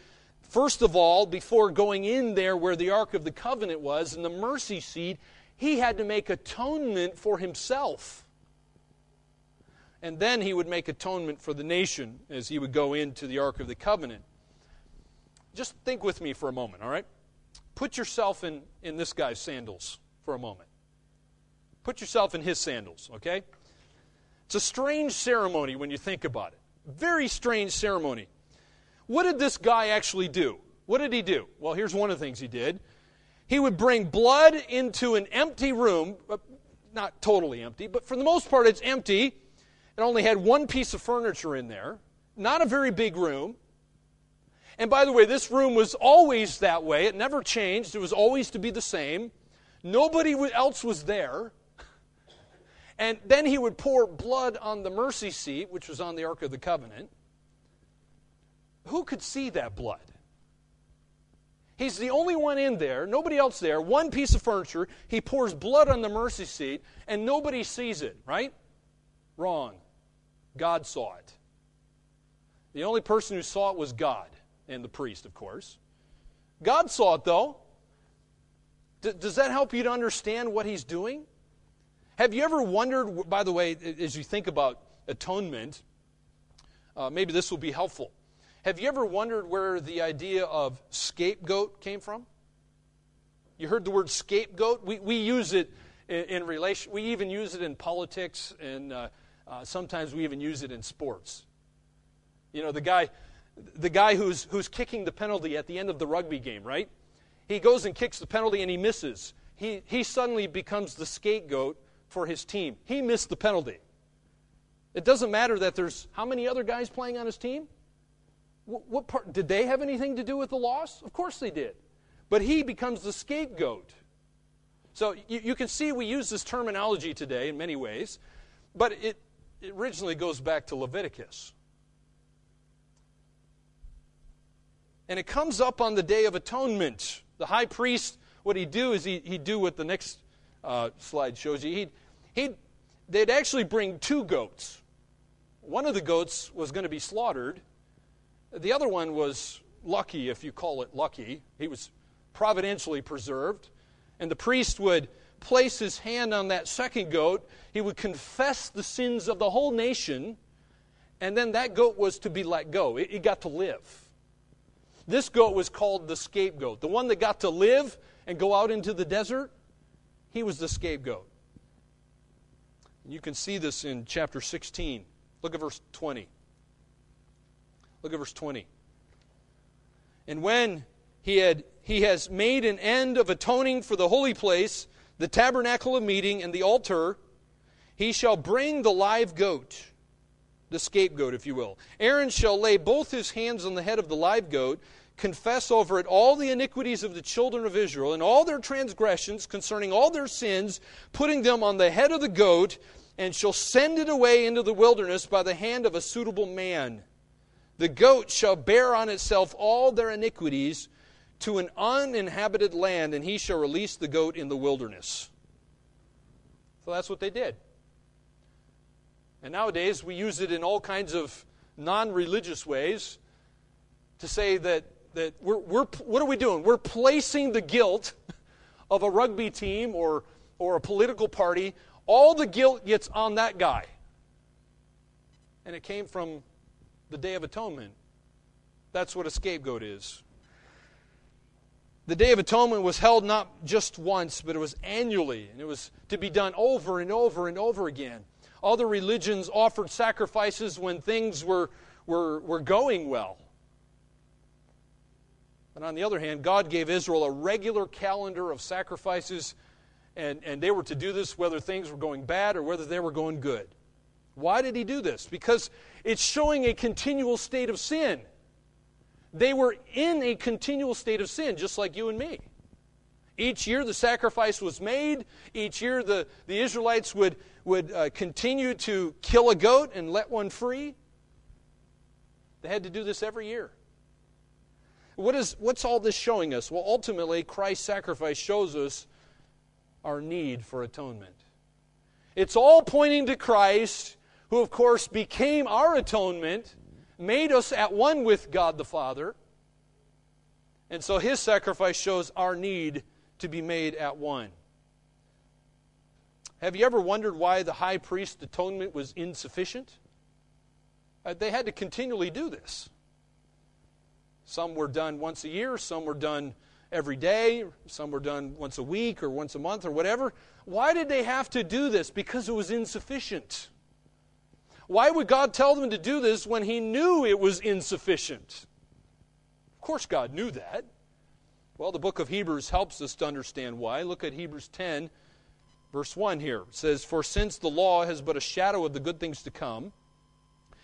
First of all, before going in there where the Ark of the Covenant was, and the mercy seat, he had to make atonement for himself. And then he would make atonement for the nation as he would go into the Ark of the Covenant. Just think with me for a moment, all right? Put yourself in, in this guy's sandals for a moment. Put yourself in his sandals, okay? It's a strange ceremony when you think about it. Very strange ceremony. What did this guy actually do? What did he do? Well, here's one of the things he did. He would bring blood into an empty room, uh, not totally empty, but for the most part it's empty. It only had one piece of furniture in there, not a very big room. And by the way, this room was always that way. It never changed. It was always to be the same. Nobody else was there. And then he would pour blood on the mercy seat, which was on the Ark of the Covenant. Who could see that blood? He's the only one in there, nobody else there, one piece of furniture. He pours blood on the mercy seat, and nobody sees it, right? Wrong. God saw it. The only person who saw it was God, and the priest, of course. God saw it, though. D- does that help you to understand what he's doing? Have you ever wondered, by the way, as you think about atonement, uh, maybe this will be helpful. Have you ever wondered where the idea of scapegoat came from? You heard the word scapegoat? We, we use it in, in relation, we even use it in politics, and uh, uh, sometimes we even use it in sports. You know, the guy, the guy who's, who's kicking the penalty at the end of the rugby game, right? He goes and kicks the penalty and he misses. He, he suddenly becomes the scapegoat for his team. He missed the penalty. It doesn't matter that there's how many other guys playing on his team? what part, did they have anything to do with the loss? Of course they did. But he becomes the scapegoat. So you, you can see we use this terminology today in many ways, but it, it originally goes back to Leviticus. And it comes up on the Day of Atonement. The high priest, what he'd do is he, he'd do what the next uh, slide shows you. He'd, he'd, they'd actually bring two goats. One of the goats was going to be slaughtered, the other one was lucky, if you call it lucky. He was providentially preserved. And the priest would place his hand on that second goat. He would confess the sins of the whole nation. And then that goat was to be let go. It, it got to live. This goat was called the scapegoat. The one that got to live and go out into the desert, he was the scapegoat. You can see this in chapter 16. Look at verse 20. Look at verse 20. And when he, had, he has made an end of atoning for the holy place, the tabernacle of meeting, and the altar, he shall bring the live goat, the scapegoat, if you will. Aaron shall lay both his hands on the head of the live goat, confess over it all the iniquities of the children of Israel, and all their transgressions concerning all their sins, putting them on the head of the goat, and shall send it away into the wilderness by the hand of a suitable man. The goat shall bear on itself all their iniquities to an uninhabited land, and he shall release the goat in the wilderness. So that's what they did. And nowadays, we use it in all kinds of non religious ways to say that, that we're, we're, what are we doing? We're placing the guilt of a rugby team or, or a political party, all the guilt gets on that guy. And it came from the Day of Atonement. That's what a scapegoat is. The Day of Atonement was held not just once, but it was annually, and it was to be done over and over and over again. Other religions offered sacrifices when things were, were, were going well. But on the other hand, God gave Israel a regular calendar of sacrifices, and, and they were to do this whether things were going bad or whether they were going good. Why did he do this? Because it's showing a continual state of sin. They were in a continual state of sin, just like you and me. Each year the sacrifice was made. Each year the, the Israelites would, would uh, continue to kill a goat and let one free. They had to do this every year. What is, what's all this showing us? Well, ultimately, Christ's sacrifice shows us our need for atonement. It's all pointing to Christ, who, of course, became our atonement, made us at one with God the Father. And so his sacrifice shows our need to be made at one. Have you ever wondered why the high priest's atonement was insufficient? Uh, they had to continually do this. Some were done once a year, some were done every day, some were done once a week or once a month or whatever. Why did they have to do this? Because it was insufficient. Why would God tell them to do this when He knew it was insufficient? Of course, God knew that. Well, the book of Hebrews helps us to understand why. Look at Hebrews 10, verse 1 here. It says, For since the law has but a shadow of the good things to come,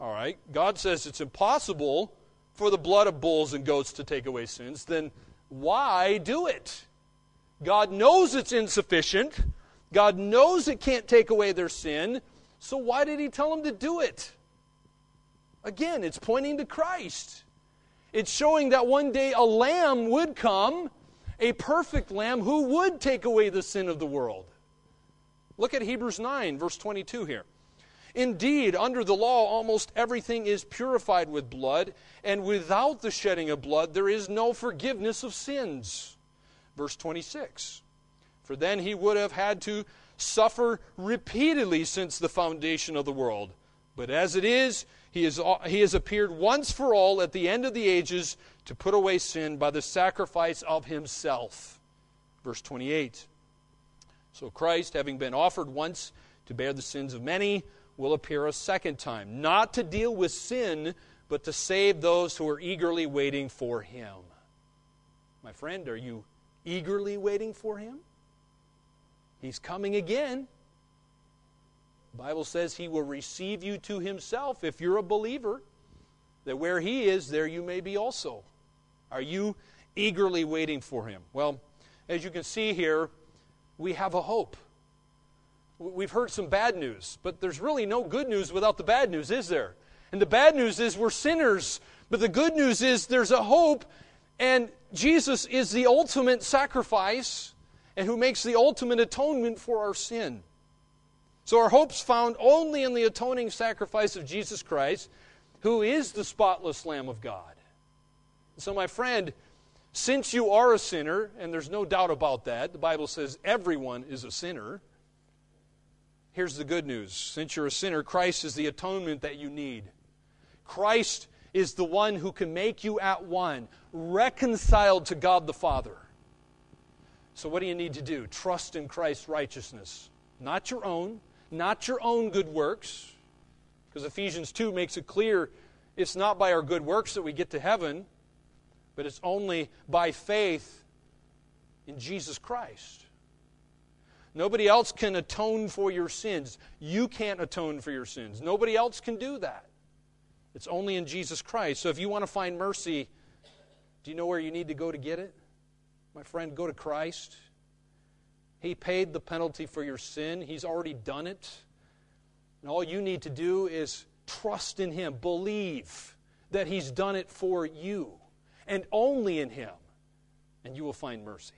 All right, God says it's impossible for the blood of bulls and goats to take away sins. Then why do it? God knows it's insufficient. God knows it can't take away their sin. So why did He tell them to do it? Again, it's pointing to Christ. It's showing that one day a lamb would come, a perfect lamb who would take away the sin of the world. Look at Hebrews 9, verse 22 here. Indeed, under the law, almost everything is purified with blood, and without the shedding of blood, there is no forgiveness of sins. Verse 26. For then he would have had to suffer repeatedly since the foundation of the world. But as it is, he, is, he has appeared once for all at the end of the ages to put away sin by the sacrifice of himself. Verse 28. So Christ, having been offered once to bear the sins of many, will appear a second time, not to deal with sin, but to save those who are eagerly waiting for him. My friend, are you eagerly waiting for him? He's coming again. The Bible says he will receive you to himself if you're a believer, that where he is, there you may be also. Are you eagerly waiting for him? Well, as you can see here, we have a hope. We've heard some bad news, but there's really no good news without the bad news, is there? And the bad news is we're sinners, but the good news is there's a hope, and Jesus is the ultimate sacrifice and who makes the ultimate atonement for our sin. So our hope's found only in the atoning sacrifice of Jesus Christ, who is the spotless Lamb of God. So, my friend, since you are a sinner, and there's no doubt about that, the Bible says everyone is a sinner. Here's the good news. Since you're a sinner, Christ is the atonement that you need. Christ is the one who can make you at one, reconciled to God the Father. So, what do you need to do? Trust in Christ's righteousness. Not your own, not your own good works, because Ephesians 2 makes it clear it's not by our good works that we get to heaven, but it's only by faith in Jesus Christ. Nobody else can atone for your sins. You can't atone for your sins. Nobody else can do that. It's only in Jesus Christ. So if you want to find mercy, do you know where you need to go to get it? My friend, go to Christ. He paid the penalty for your sin, He's already done it. And all you need to do is trust in Him, believe that He's done it for you, and only in Him, and you will find mercy.